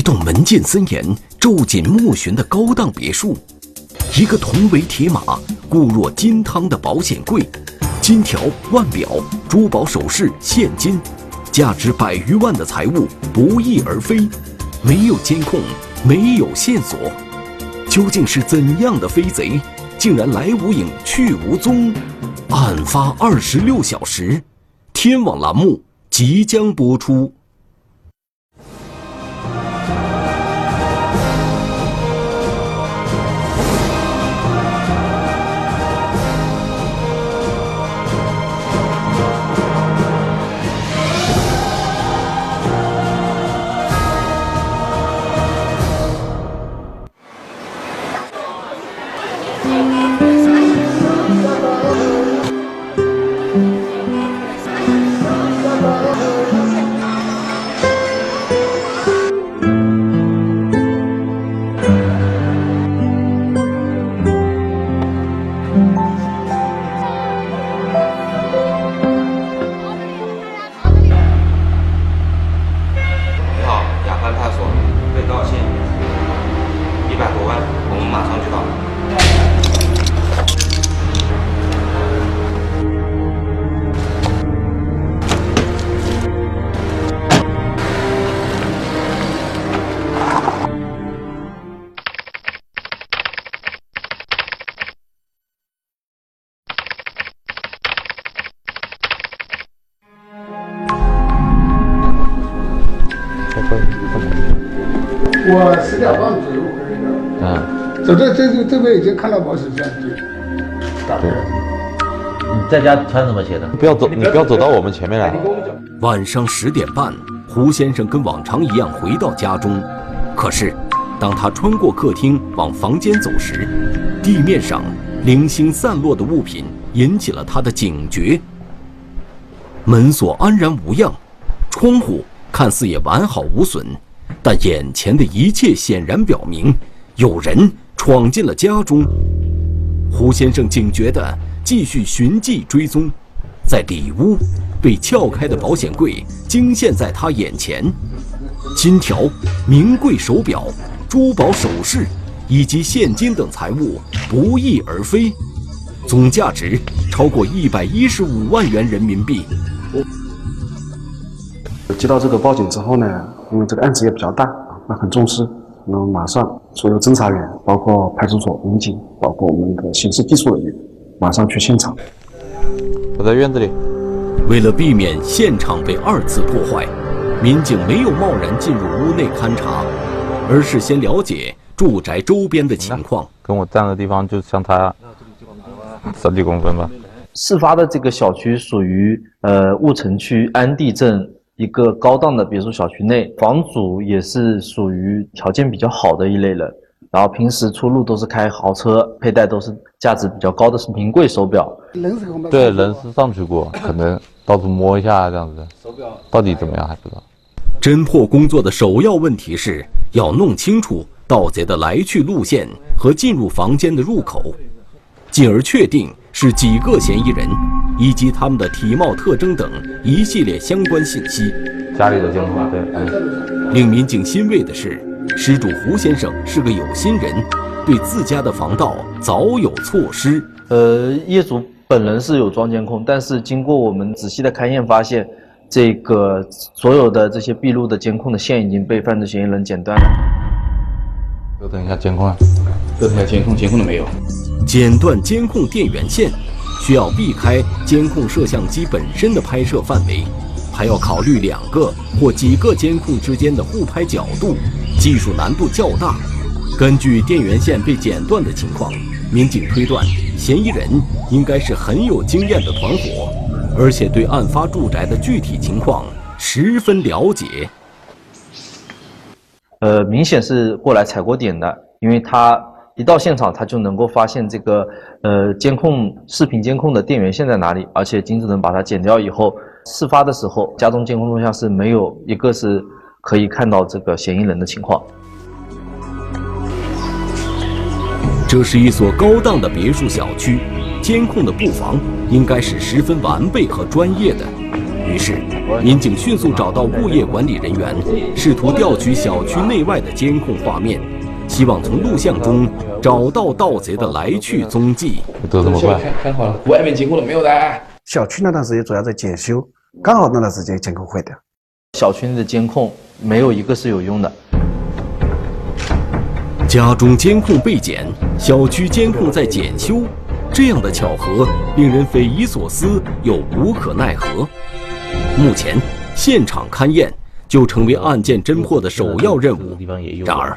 一栋门禁森严、皱紧莫寻的高档别墅，一个铜为铁马、固若金汤的保险柜，金条、腕表、珠宝首饰、现金，价值百余万的财物不翼而飞，没有监控，没有线索，究竟是怎样的飞贼，竟然来无影去无踪？案发二十六小时，天网栏目即将播出。边已经看到保险箱，对，打开了。你在家穿什么鞋的？不要走，你不要走到我们前面来。晚上十点半，胡先生跟往常一样回到家中，可是，当他穿过客厅往房间走时，地面上零星散落的物品引起了他的警觉。门锁安然无恙，窗户看似也完好无损，但眼前的一切显然表明，有人闯进了家中。胡先生警觉地继续寻迹追踪，在里屋，被撬开的保险柜惊现在他眼前，金条、名贵手表、珠宝首饰以及现金等财物不翼而飞，总价值超过一百一十五万元人民币。接到这个报警之后呢，因为这个案子也比较大啊，那很重视，那么马上所有侦查员，包括派出所民警，包括我们的刑事技术人员，马上去现场。我在院子里。为了避免现场被二次破坏，民警没有贸然进入屋内勘查，而是先了解住宅周边的情况。跟我站的地方就相差十几公分吧。事发的这个小区属于呃婺城区安地镇一个高档的别墅小区内，房主也是属于条件比较好的一类人，然后平时出入都是开豪车，佩戴都是价值比较高的是名贵手表。对，人是上去过，可能到处摸一下这样子。手表到底怎么样还不知道。侦破工作的首要问题是要弄清楚盗贼的来去路线和进入房间的入口，进而确定是几个嫌疑人，以及他们的体貌特征等一系列相关信息。家里的监控，对，嗯，令民警欣慰的是，失主胡先生是个有心人，对自家的防盗早有措施。呃，业主本人是有装监控，但是经过我们仔细的勘验，发现这个所有的这些闭路的监控的线已经被犯罪嫌疑人剪断了。就等一下监控啊。这台监控，监控都没有。剪断监控电源线，需要避开监控摄像机本身的拍摄范围，还要考虑两个或几个监控之间的互拍角度，技术难度较大。根据电源线被剪断的情况，民警推断嫌疑人应该是很有经验的团伙，而且对案发住宅的具体情况十分了解。呃，明显是过来踩过点的，因为他一到现场，他就能够发现这个呃监控视频监控的电源线在哪里，而且金智能把它剪掉以后，事发的时候家中监控录像是没有一个是可以看到这个嫌疑人的情况。这是一所高档的别墅小区，监控的布防应该是十分完备和专业的。于是，民警迅速找到物业管理人员，试图调取小区内外的监控画面，希望从录像中找到盗贼的来去踪迹。都这么快？看好了，外面监控了没有的？小区那段时间主要在检修，刚好那段时间监控坏掉。小区内的监控没有一个是有用的。家中监控被剪，小区监控在检修，这样的巧合令人匪夷所思又无可奈何。目前，现场勘验就成为案件侦破的首要任务。然而，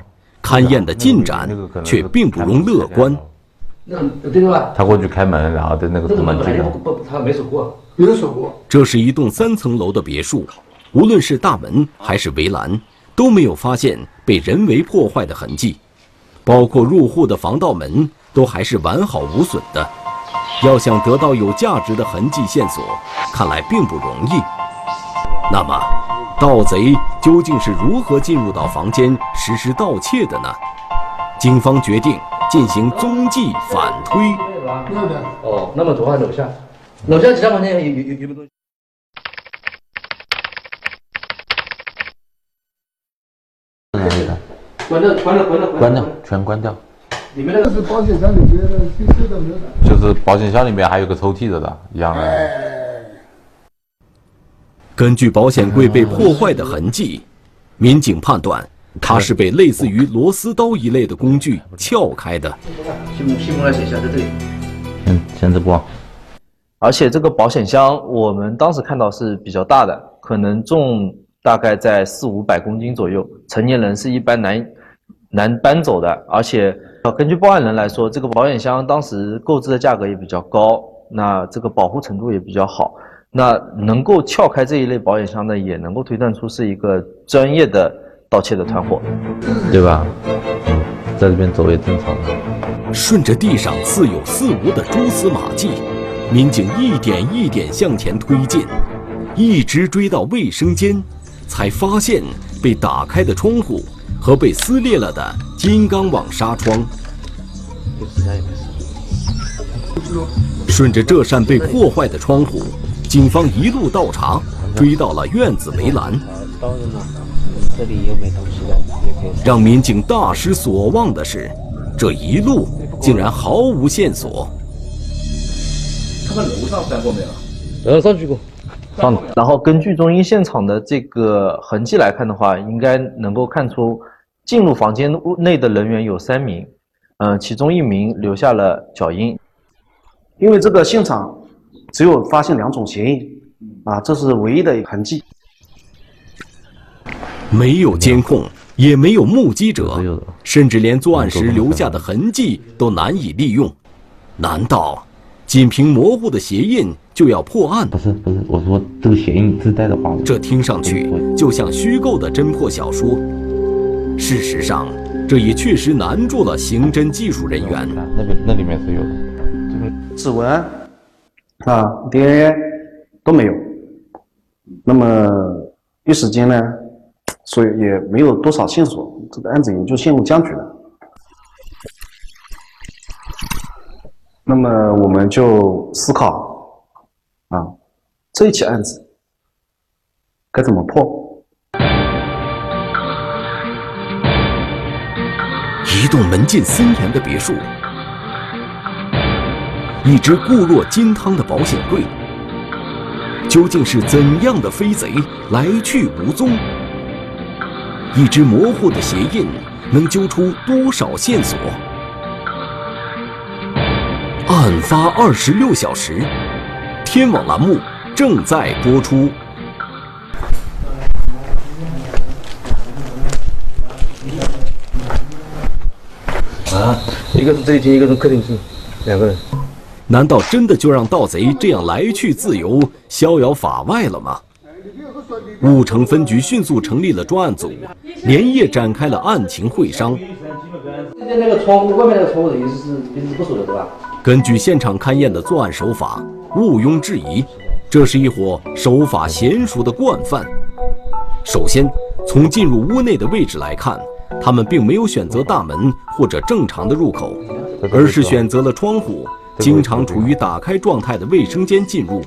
勘验的进展却并不容乐观。那对吧？他过去开门，然后在那个门进来。不，他没锁过，锁过。这是一栋三层楼的别墅，无论是大门还是围栏，都没有发现被人为破坏的痕迹。包括入户的防盗门都还是完好无损的，要想得到有价值的痕迹线索，看来并不容易。那么，盗贼究竟是如何进入到房间实施盗窃的呢？警方决定进行踪迹反推。没有的。哦，那么昨晚楼下，楼下其他房间有有有有没有东西？关掉，关掉，关掉，关掉，全关掉。里面那个是保险箱里面的。就是保险箱里面还有个抽屉的的，一样的。根据保险柜被破坏的痕迹，民警判断它是被类似于螺丝刀一类的工具撬开的。信封信封来写一下，在这里。先先这不。而且这个保险箱，我们当时看到是比较大的，可能重大概在四五百公斤左右，成年人是一般难难搬走的。而且，根据报案人来说，这个保险箱当时购置的价格也比较高，那这个保护程度也比较好。那能够撬开这一类保险箱的，也能够推断出是一个专业的盗窃的团伙，对吧？嗯，在这边走也正常的。顺着地上似有似无的蛛丝马迹，民警一点一点向前推进，一直追到卫生间，才发现被打开的窗户和被撕裂了的金刚网纱窗。顺着这扇被破坏的窗户。警方一路倒查，追到了院子围栏。这里又没东西了，让民警大失所望的是，这一路竟然毫无线索。他们楼上翻过没有？呃，上去过。上。然后根据中医现场的这个痕迹来看的话，应该能够看出进入房间内的人员有三名，嗯，其中一名留下了脚印。因为这个现场。只有发现两种鞋印，啊，这是唯一的痕迹。没有监控，也没有目击者，甚至连作案时留下的痕迹都难以利用。难道仅凭模糊的鞋印就要破案？不是不是，我说这个鞋印自带的话，这听上去就像虚构的侦破小说。事实上，这也确实难住了刑侦技术人员。那边那里面是有的，这个指纹。啊，DNA 都没有，那么一时间呢，所以也没有多少线索，这个案子也就陷入僵局了。那么我们就思考，啊，这一起案子该怎么破？一栋门禁森严的别墅。一只固若金汤的保险柜，究竟是怎样的飞贼来去无踪？一只模糊的鞋印能揪出多少线索？案发二十六小时，天网栏目正在播出。啊，一个是这一间，一个是客厅室，两个人。难道真的就让盗贼这样来去自由、逍遥法外了吗？婺城分局迅速成立了专案组，连夜展开了案情会商。那个窗户外面那个窗户的意思是平时不锁的，对吧？根据现场勘验的作案手法，毋庸置疑，这是一伙手法娴熟的惯犯。首先，从进入屋内的位置来看，他们并没有选择大门或者正常的入口，而是选择了窗户。经常处于打开状态的卫生间进入，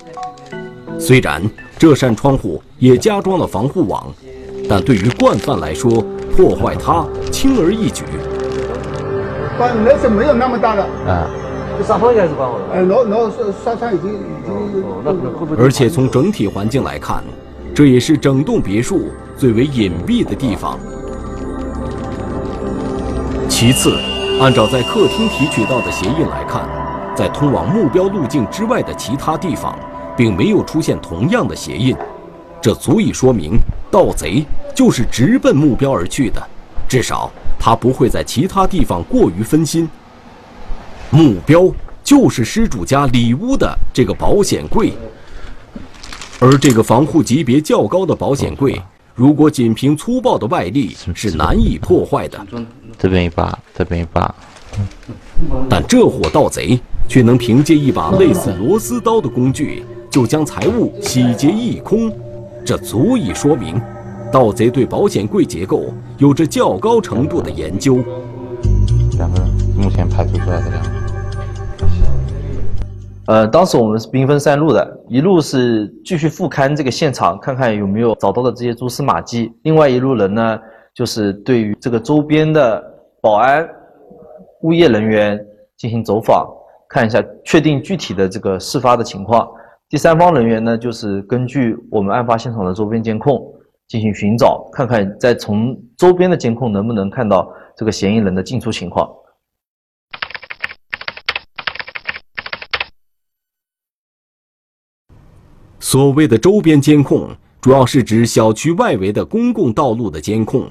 虽然这扇窗户也加装了防护网，但对于惯犯来说，破坏它轻而易举。关那是没有那么大的，啊，这纱窗应该是关好的。呃，然后然后是纱窗已经已经？而且从整体环境来看，这也是整栋别墅最为隐蔽的地方。其次，按照在客厅提取到的鞋印来看，在通往目标路径之外的其他地方，并没有出现同样的鞋印，这足以说明盗贼就是直奔目标而去的，至少他不会在其他地方过于分心。目标就是失主家里屋的这个保险柜。而这个防护级别较高的保险柜，如果仅凭粗暴的外力是难以破坏的。这边一把，这边一把，但这伙盗贼却能凭借一把类似螺丝刀的工具，就将财物洗劫一空，这足以说明，盗贼对保险柜结构有着较高程度的研究。两个人，目前排除出来的两个人。呃，当时我们是兵分三路的，一路是继续复勘这个现场，看看有没有找到的这些蛛丝马迹；另外一路人呢，就是对于这个周边的保安、物业人员进行走访，看一下，确定具体的这个事发的情况。第三方人员呢，就是根据我们案发现场的周边监控进行寻找，看看再从周边的监控能不能看到这个嫌疑人的进出情况。所谓的周边监控，主要是指小区外围的公共道路的监控。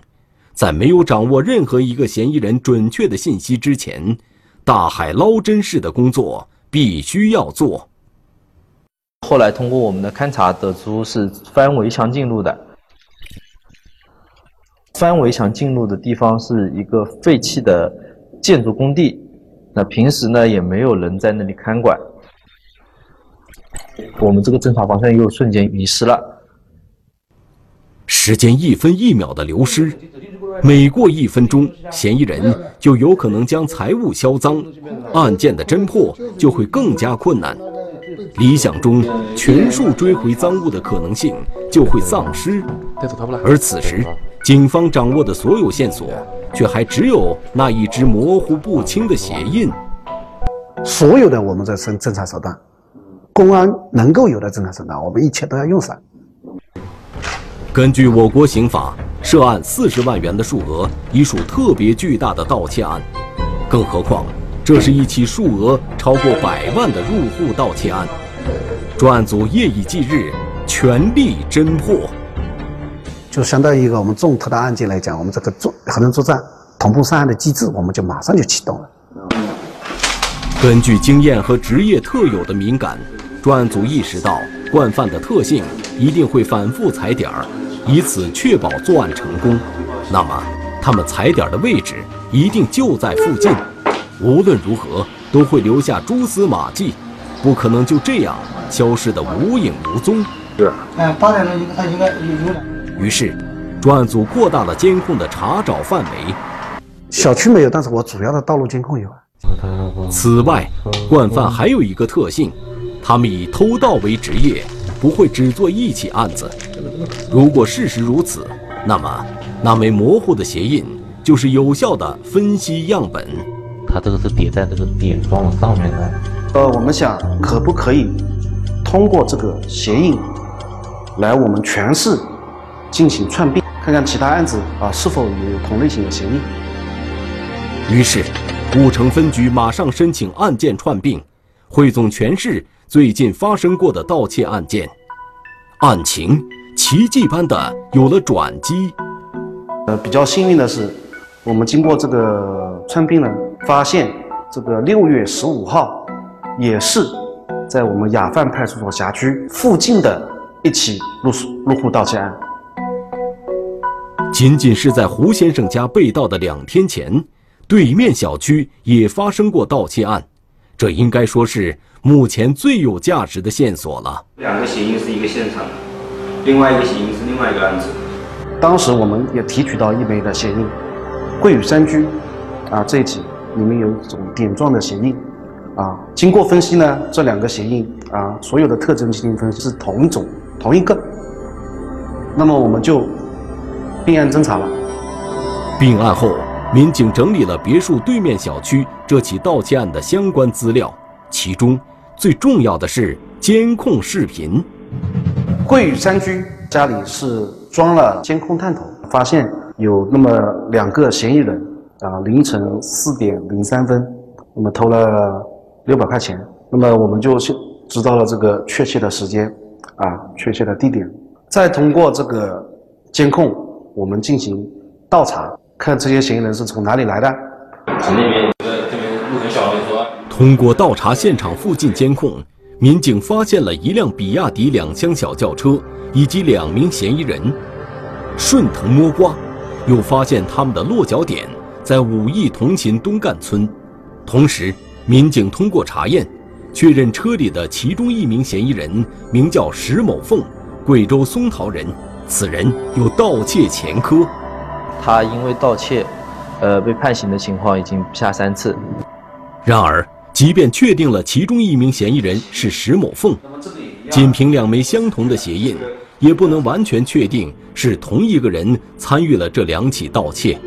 在没有掌握任何一个嫌疑人准确的信息之前，大海捞针式的工作必须要做。后来通过我们的勘察得出是翻围墙进入的。翻围墙进入的地方是一个废弃的建筑工地，那平时呢也没有人在那里看管。我们这个侦查方向又瞬间迷失了。时间一分一秒的流失，每过一分钟，嫌疑人就有可能将财物销赃，案件的侦破就会更加困难。理想中，全数追回赃物的可能性就会丧失。而此时，警方掌握的所有线索，却还只有那一只模糊不清的鞋印。所有的我们的侦侦查手段，公安能够有的侦查手段，我们一切都要用上。根据我国刑法，涉案四十万元的数额已属特别巨大的盗窃案，更何况这是一起数额超过百万的入户盗窃案。专案组夜以继日，全力侦破。就相当于一个我们重特大案件来讲，我们这个作合同作战、同步上案的机制，我们就马上就启动了。根据经验和职业特有的敏感，专案组意识到惯犯的特性一定会反复踩点儿，以此确保作案成功。那么，他们踩点的位置一定就在附近，无论如何都会留下蛛丝马迹，不可能就这样消失得无影无踪。是哎，八点钟应该他应该有有了。于是，专案组扩大了监控的查找范围。小区没有，但是我主要的道路监控有啊。此外，惯犯还有一个特性，他们以偷盗为职业，不会只做一起案子。如果事实如此，那么那枚模糊的鞋印就是有效的分析样本。它这个是叠在这个点状上面的。呃，我们想可不可以通过这个鞋印来我们全市进行串并，看看其他案子啊是否也有同类型的鞋印。于是，武城分局马上申请案件串并，汇总全市最近发生过的盗窃案件，案情奇迹般的有了转机。呃，比较幸运的是，我们经过这个串并呢，发现这个六月十五号，也是在我们雅范派出所辖区附近的一起入入户盗窃案。仅仅是在胡先生家被盗的两天前，对面小区也发生过盗窃案，这应该说是目前最有价值的线索了。两个嫌疑是一个现场，另外一个嫌疑是另外一个案子。当时我们也提取到一枚的鞋印，桂屿山居啊这一起里面有一种点状的鞋印啊。经过分析呢，这两个鞋印啊所有的特征进行分析是同一种同一个。那么我们就并案侦查了。并案后，民警整理了别墅对面小区这起盗窃案的相关资料，其中最重要的是监控视频。桂屿山居家里是装了监控探头，发现有那么两个嫌疑人啊，凌晨四点零三分，那么偷了六百块钱。那么我们就知道了这个确切的时间啊，确切的地点。再通过这个监控，我们进行倒查，看这些嫌疑人是从哪里来的。从那边这这边路很小，说。通过倒查现场附近监控，民警发现了一辆比亚迪两厢小轿车以及两名嫌疑人。顺藤摸瓜，又发现他们的落脚点在武义同勤东干村。同时，民警通过查验，确认车里的其中一名嫌疑人名叫石某凤。贵州松桃人，此人有盗窃前科。他因为盗窃，呃，被判刑的情况已经不下三次。然而，即便确定了其中一名嫌疑人是石某凤，仅凭两枚相同的鞋印，也不能完全确定是同一个人参与了这两起盗窃。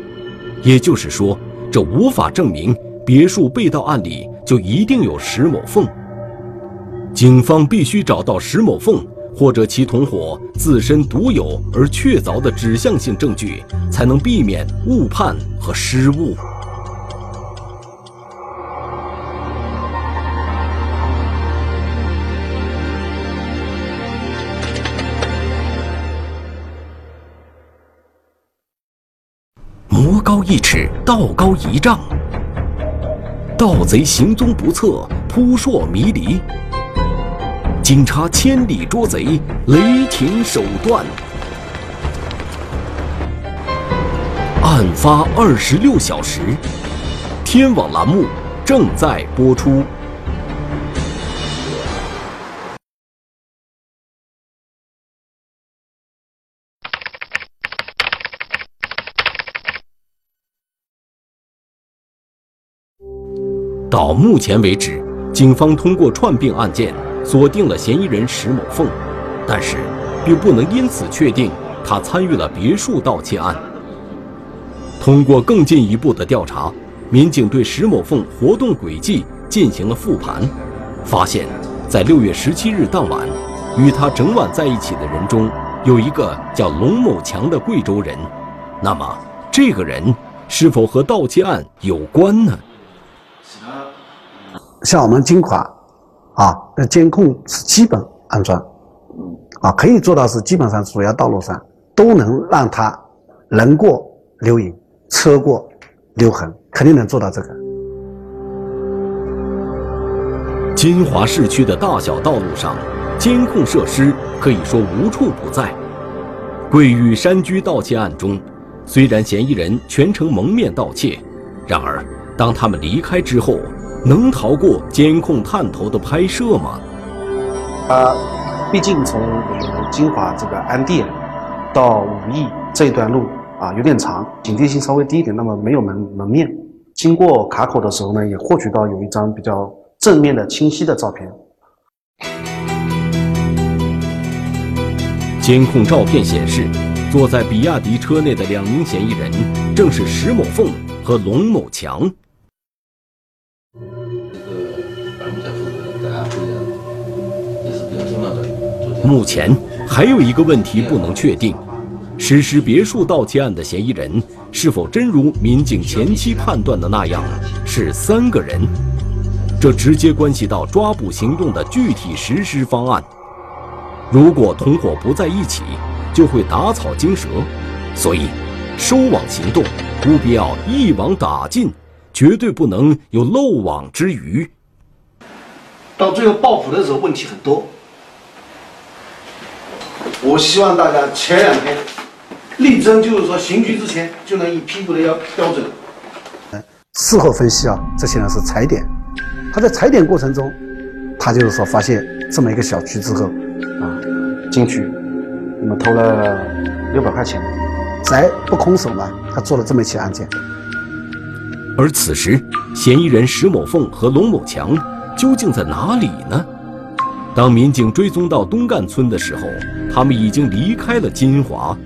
也就是说，这无法证明别墅被盗案里就一定有石某凤。警方必须找到石某凤。或者其同伙自身独有而确凿的指向性证据，才能避免误判和失误。魔高一尺，道高一丈，盗贼行踪不测，扑朔迷离。警察千里捉贼，雷霆手段。案发二十六小时，天网栏目正在播出。到目前为止，警方通过串并案件。锁定了嫌疑人石某凤，但是并不能因此确定他参与了别墅盗窃案。通过更进一步的调查，民警对石某凤活动轨迹进行了复盘，发现，在六月十七日当晚，与他整晚在一起的人中有一个叫龙某强的贵州人。那么，这个人是否和盗窃案有关呢？像我们金华。啊，那监控是基本安装，啊，可以做到是基本上主要道路上都能让它人过留影，车过留痕，肯定能做到这个。金华市区的大小道路上，监控设施可以说无处不在。桂玉山居盗窃案中，虽然嫌疑人全程蒙面盗窃，然而当他们离开之后。能逃过监控探头的拍摄吗？啊，毕竟从我们金华这个安定到武义这一段路啊有点长，警惕性稍微低一点，那么没有门门面。经过卡口的时候呢，也获取到有一张比较正面的清晰的照片。监控照片显示，坐在比亚迪车内的两名嫌疑人正是石某凤和龙某强。目前还有一个问题不能确定：实施别墅盗窃案的嫌疑人是否真如民警前期判断的那样是三个人？这直接关系到抓捕行动的具体实施方案。如果同伙不在一起，就会打草惊蛇。所以，收网行动务必要一网打尽，绝对不能有漏网之鱼。到最后报复的时候，问题很多。我希望大家前两天力争，就是说刑拘之前就能以批捕的要标准。事后分析啊，这些人是踩点。他在踩点过程中，他就是说发现这么一个小区之后，啊，进去，那么偷了六百块钱，贼不空手嘛，他做了这么一起案件。而此时，嫌疑人石某凤和龙某强究竟在哪里呢？当民警追踪到东干村的时候，他们已经离开了金华。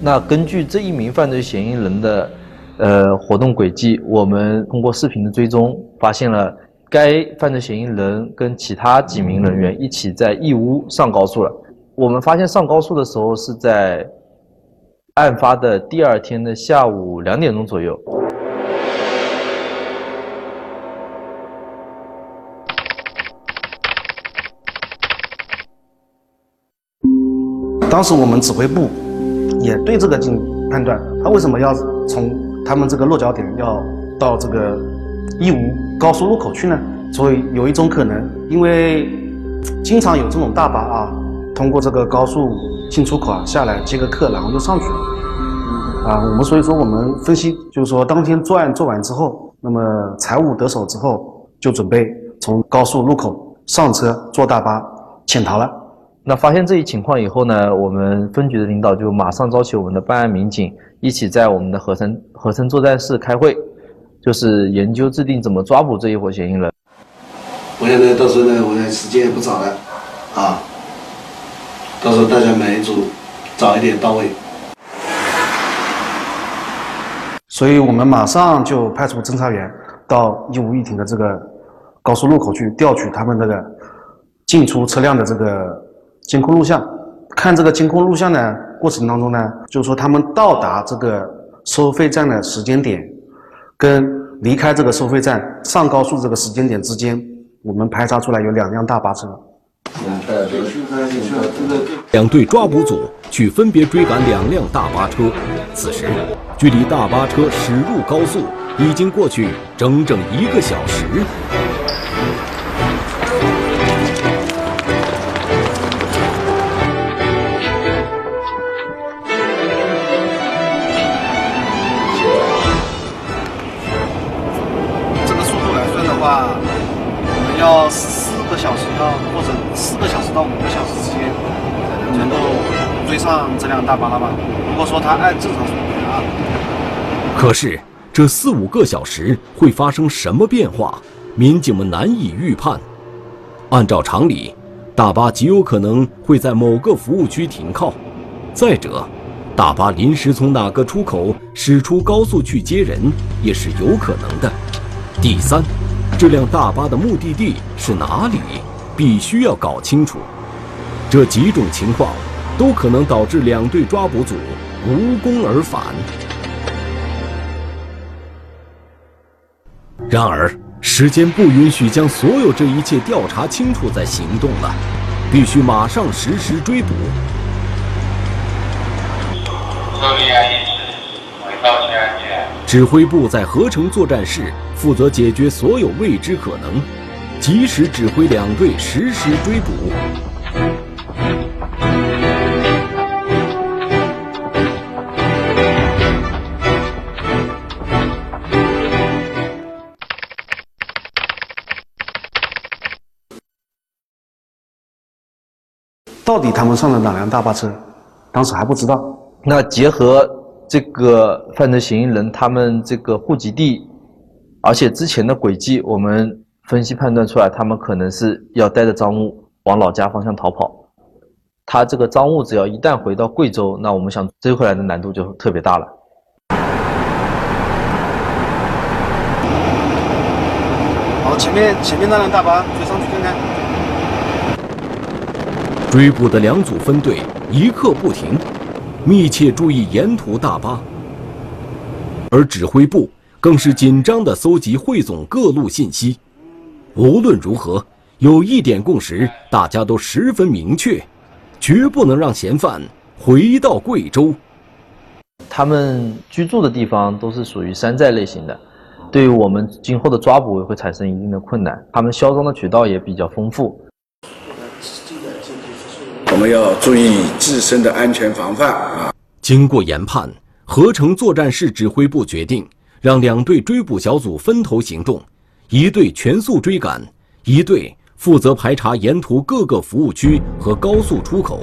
那根据这一名犯罪嫌疑人的呃活动轨迹，我们通过视频的追踪，发现了该犯罪嫌疑人跟其他几名人员一起在义乌上高速了。我们发现上高速的时候是在案发的第二天的下午两点钟左右。当时我们指挥部也对这个进行判断，他为什么要从他们这个落脚点要到这个义乌高速路口去呢？所以有一种可能，因为经常有这种大巴啊，通过这个高速进出口啊下来接个客，然后就上去了。啊，我们所以说我们分析就是说，当天作案做完之后，那么财物得手之后，就准备从高速路口上车坐大巴潜逃了。那发现这一情况以后呢，我们分局的领导就马上召集我们的办案民警，一起在我们的合成合成作战室开会，就是研究制定怎么抓捕这一伙嫌疑人。我现在到时候呢，我的时间也不早了，啊，到时候大家每一组早一点到位。所以我们马上就派出侦查员到义乌义亭的这个高速路口去调取他们那个进出车辆的这个。监控录像，看这个监控录像的，过程当中呢，就是说他们到达这个收费站的时间点，跟离开这个收费站上高速这个时间点之间，我们排查出来有两辆大巴车。两队抓捕组去分别追赶两辆大巴车，此时距离大巴车驶入高速已经过去整整一个小时。辆大巴了吧？如果说他按正常速度啊，可是这四五个小时会发生什么变化，民警们难以预判。按照常理，大巴极有可能会在某个服务区停靠。再者，大巴临时从哪个出口驶出高速去接人，也是有可能的。第三。这辆大巴的目的地是哪里？必须要搞清楚。这几种情况都可能导致两队抓捕组无功而返。然而，时间不允许将所有这一切调查清楚再行动了，必须马上实施追捕。注意安全，回到安全。指挥部在合成作战室。负责解决所有未知可能，及时指挥两队实施追捕。到底他们上了哪辆大巴车？当时还不知道。那结合这个犯罪嫌疑人他们这个户籍地。而且之前的轨迹，我们分析判断出来，他们可能是要带着赃物往老家方向逃跑。他这个赃物只要一旦回到贵州，那我们想追回来的难度就特别大了。好，前面前面那辆大巴追上去看看。追捕的两组分队一刻不停，密切注意沿途大巴，而指挥部。更是紧张地搜集汇总各路信息。无论如何，有一点共识，大家都十分明确：绝不能让嫌犯回到贵州。他们居住的地方都是属于山寨类型的，对于我们今后的抓捕会产生一定的困难。他们销赃的渠道也比较丰富。我们要注意自身的安全防范啊！经过研判，合成作战室指挥部决定。让两队追捕小组分头行动，一队全速追赶，一队负责排查沿途各个服务区和高速出口。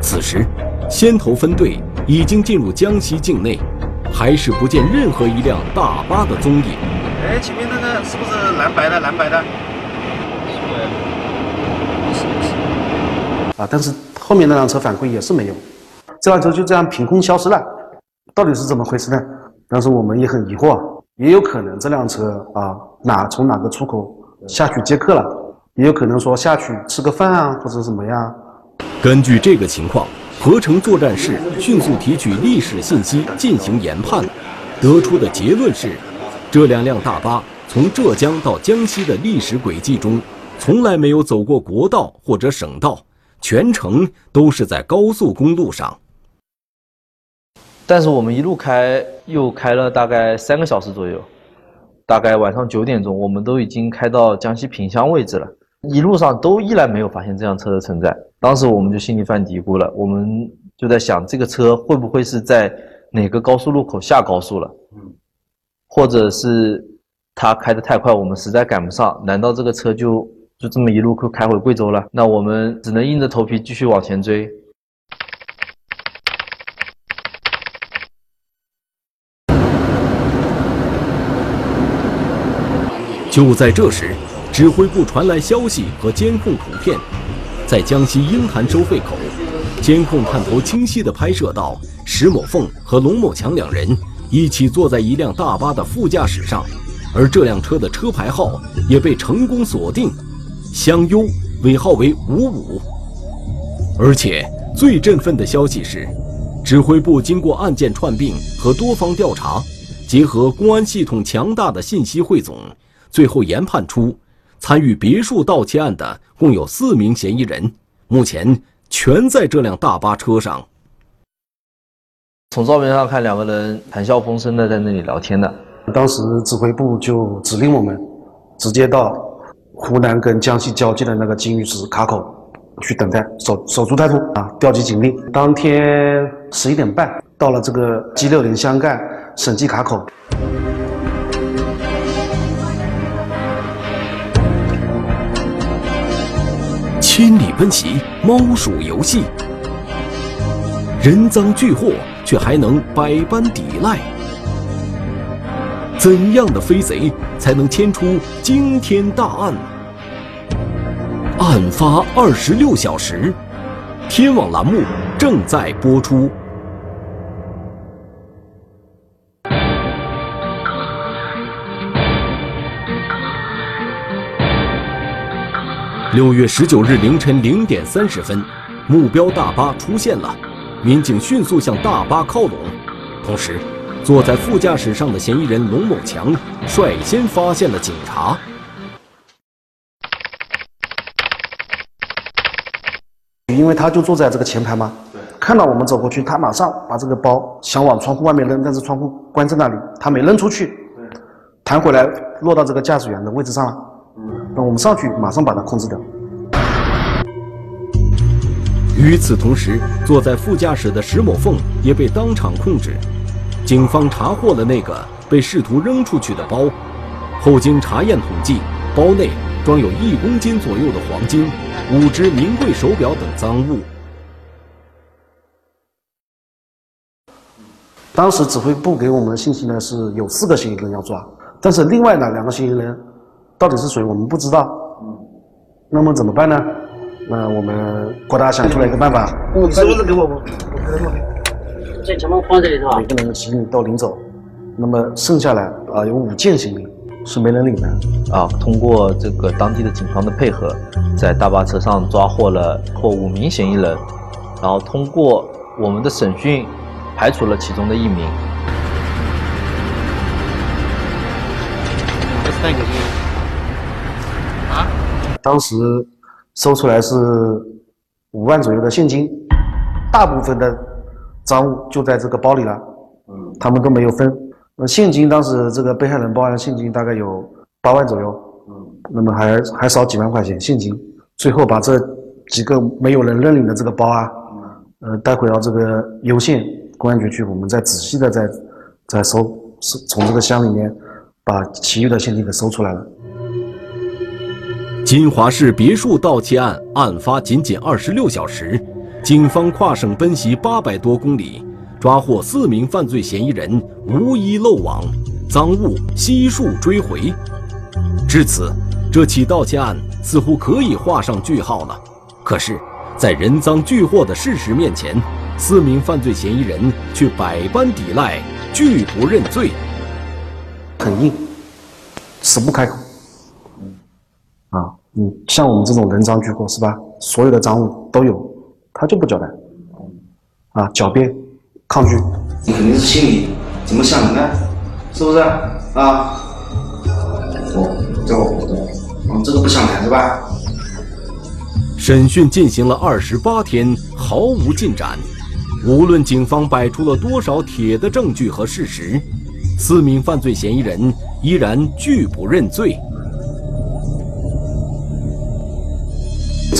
此时，先头分队已经进入江西境内，还是不见任何一辆大巴的踪影。哎，前面那个是不是蓝白的？蓝白的？是不是？啊，但是后面那辆车反馈也是没有，这辆车就这样凭空消失了，到底是怎么回事呢？当时我们也很疑惑，也有可能这辆车啊哪从哪个出口下去接客了，也有可能说下去吃个饭啊或者怎么样。根据这个情况，合成作战室迅速提取历史信息进行研判，得出的结论是，这两辆大巴从浙江到江西的历史轨迹中，从来没有走过国道或者省道，全程都是在高速公路上。但是我们一路开又开了大概三个小时左右，大概晚上九点钟，我们都已经开到江西萍乡位置了。一路上都依然没有发现这辆车的存在。当时我们就心里犯嘀咕了，我们就在想，这个车会不会是在哪个高速路口下高速了？嗯，或者是他开得太快，我们实在赶不上？难道这个车就就这么一路开回贵州了？那我们只能硬着头皮继续往前追。就在这时，指挥部传来消息和监控图片，在江西鹰潭收费口，监控探头清晰地拍摄到石某凤和龙某强两人一起坐在一辆大巴的副驾驶上，而这辆车的车牌号也被成功锁定，湘优，尾号为五五。而且最振奋的消息是，指挥部经过案件串并和多方调查，结合公安系统强大的信息汇总。最后研判出，参与别墅盗窃案的共有四名嫌疑人，目前全在这辆大巴车上。从照片上看，两个人谈笑风生的在那里聊天的。当时指挥部就指令我们，直接到湖南跟江西交界的那个金鱼池卡口去等待，守守株待兔啊，调集警力。当天十一点半到了这个 G 六零湘赣审计卡口。千里奔袭，猫鼠游戏，人赃俱获，却还能百般抵赖。怎样的飞贼才能牵出惊天大案？案发二十六小时，天网栏目正在播出。六月十九日凌晨零点三十分，目标大巴出现了，民警迅速向大巴靠拢，同时，坐在副驾驶上的嫌疑人龙某强率先发现了警察。因为他就坐在这个前排嘛，看到我们走过去，他马上把这个包想往窗户外面扔，但是窗户关在那里，他没扔出去，弹回来落到这个驾驶员的位置上了。那我们上去，马上把他控制掉。与此同时，坐在副驾驶的石某凤也被当场控制。警方查获了那个被试图扔出去的包，后经查验统计，包内装有一公斤左右的黄金、五只名贵手表等赃物。当时指挥部给我们的信息呢，是有四个嫌疑人要抓，但是另外呢两个嫌疑人。到底是谁？我们不知道。嗯，那么怎么办呢？那我们郭大想出来一个办法。嗯，把桌子给我，我给他弄。先全部放这里是吧？每个人的行李都领走。那么剩下来啊，有五件行李是没人领的。啊，通过这个当地的警方的配合，在大巴车上抓获了或五名嫌疑人，然后通过我们的审讯，排除了其中的一名。当时搜出来是五万左右的现金，大部分的赃物就在这个包里了。嗯，他们都没有分。那现金当时这个被害人报案现金大概有八万左右。嗯，那么还还少几万块钱现金。最后把这几个没有人认领的这个包啊，呃，带回到这个攸县公安局去，我们再仔细的再再搜，从这个箱里面把其余的现金给搜出来了。金华市别墅盗窃案案发仅仅二十六小时，警方跨省奔袭八百多公里，抓获四名犯罪嫌疑人，无一漏网，赃物悉数追回。至此，这起盗窃案似乎可以画上句号了。可是，在人赃俱获的事实面前，四名犯罪嫌疑人却百般抵赖，拒不认罪。很硬，死不开口。啊，嗯像我们这种人赃俱获是吧？所有的赃物都有，他就不交代。啊，狡辩，抗拒。你肯定是心里怎么想的呢？是不是？啊？我这个我这个不想谈是吧？审讯进行了二十八天，毫无进展。无论警方摆出了多少铁的证据和事实，四名犯罪嫌疑人依然拒不认罪。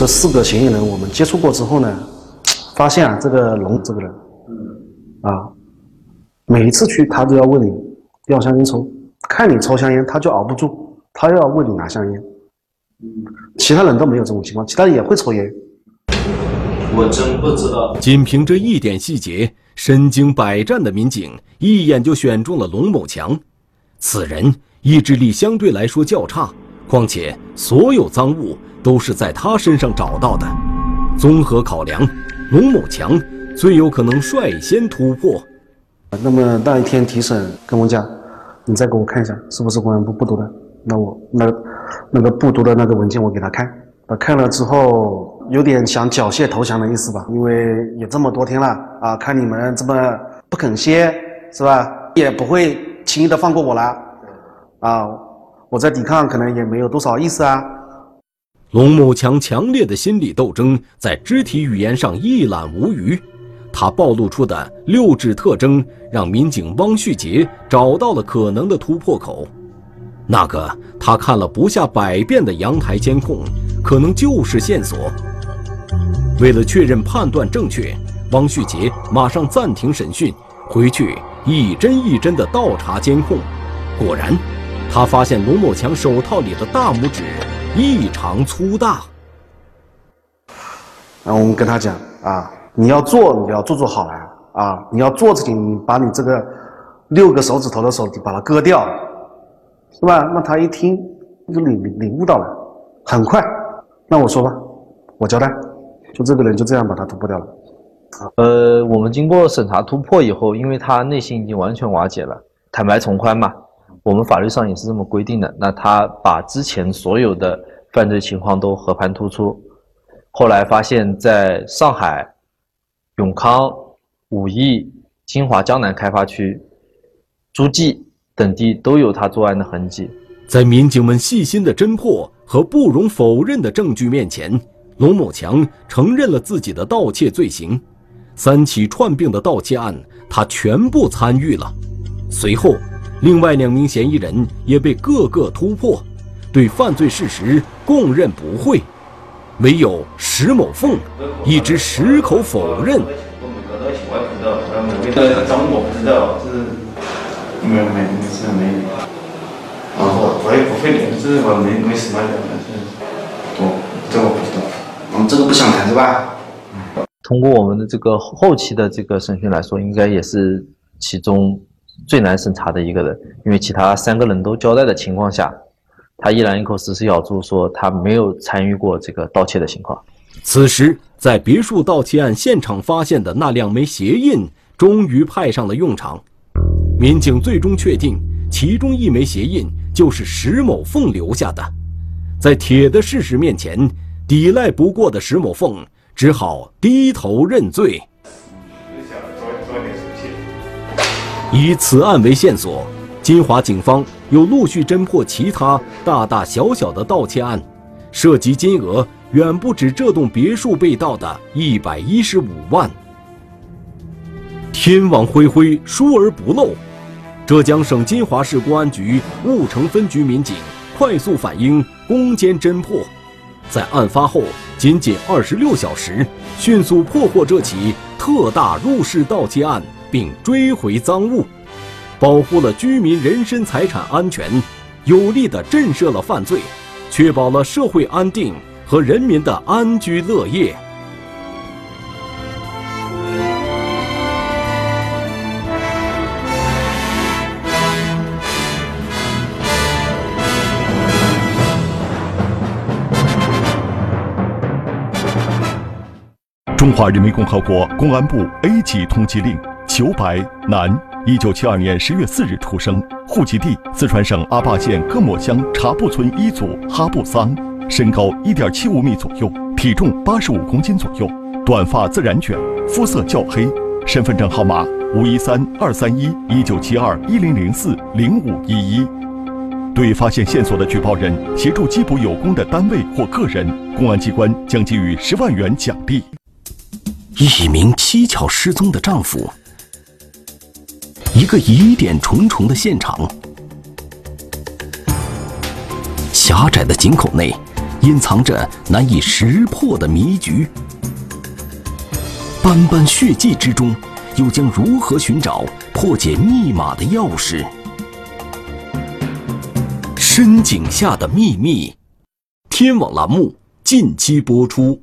这四个嫌疑人我们接触过之后呢，发现啊，这个龙这个人，啊，每一次去他都要问你要香烟抽，看你抽香烟他就熬不住，他要问你拿香烟。其他人都没有这种情况，其他人也会抽烟。我真不知道。仅凭这一点细节，身经百战的民警一眼就选中了龙某强。此人意志力相对来说较差，况且所有赃物都是在他身上找到的。综合考量，龙某强最有可能率先突破。那么那一天提审跟我讲，你再给我看一下，是不是公安部不读的？那我那。那个不读的那个文件我给他看，他看了之后有点想缴械投降的意思吧，因为也这么多天了啊，看你们这么不肯歇是吧，也不会轻易的放过我了，啊，我在抵抗可能也没有多少意思啊。龙某强强烈的心理斗争在肢体语言上一览无余，他暴露出的六指特征让民警汪旭杰找到了可能的突破口。那个他看了不下百遍的阳台监控，可能就是线索。为了确认判断正确，汪旭杰马上暂停审讯，回去一帧一帧地倒查监控。果然，他发现龙某强手套里的大拇指异常粗大。然后我们跟他讲啊，你要做，你要做做好了啊，你要做事情，你把你这个六个手指头的手把它割掉。是吧？那他一听就领领领悟到了，很快。那我说吧，我交代，就这个人就这样把他突破掉了。呃，我们经过审查突破以后，因为他内心已经完全瓦解了，坦白从宽嘛，我们法律上也是这么规定的。那他把之前所有的犯罪情况都和盘突出，后来发现在上海、永康、武义、金华江南开发区、诸暨。等地都有他作案的痕迹，在民警们细心的侦破和不容否认的证据面前，龙某强承认了自己的盗窃罪行。三起串并的盗窃案，他全部参与了。随后，另外两名嫌疑人也被个个突破，对犯罪事实供认不讳。唯有石某凤一直矢口否认。没有没没事没有，然后我也不会的，这个没没什么的，我这个不知道，我们这个不想谈是吧？通过我们的这个后期的这个审讯来说，应该也是其中最难审查的一个人，因为其他三个人都交代的情况下，他依然一口死死咬住说他没有参与过这个盗窃的情况。此时，在别墅盗窃案现场发现的那两枚鞋印，终于派上了用场。民警最终确定，其中一枚鞋印就是石某凤留下的。在铁的事实面前，抵赖不过的石某凤只好低头认罪。以此案为线索，金华警方又陆续侦破其他大大小小的盗窃案，涉及金额远不止这栋别墅被盗的一百一十五万。天网恢恢，疏而不漏。浙江省金华市公安局婺城分局民警快速反应，攻坚侦破，在案发后仅仅二十六小时，迅速破获这起特大入室盗窃案，并追回赃物，保护了居民人身财产安全，有力地震慑了犯罪，确保了社会安定和人民的安居乐业。中华人民共和国公安部 A 级通缉令：裘白，男，一九七二年十月四日出生，户籍地四川省阿坝县各莫乡查布村一组哈布桑，身高一点七五米左右，体重八十五公斤左右，短发自然卷，肤色较黑，身份证号码五一三二三一一九七二一零零四零五一一。对发现线索的举报人协助缉捕有功的单位或个人，公安机关将给予十万元奖励。一名蹊跷失踪的丈夫，一个疑点重重的现场，狭窄的井口内隐藏着难以识破的迷局，斑斑血迹之中，又将如何寻找破解密码的钥匙？深井下的秘密，天网栏目近期播出。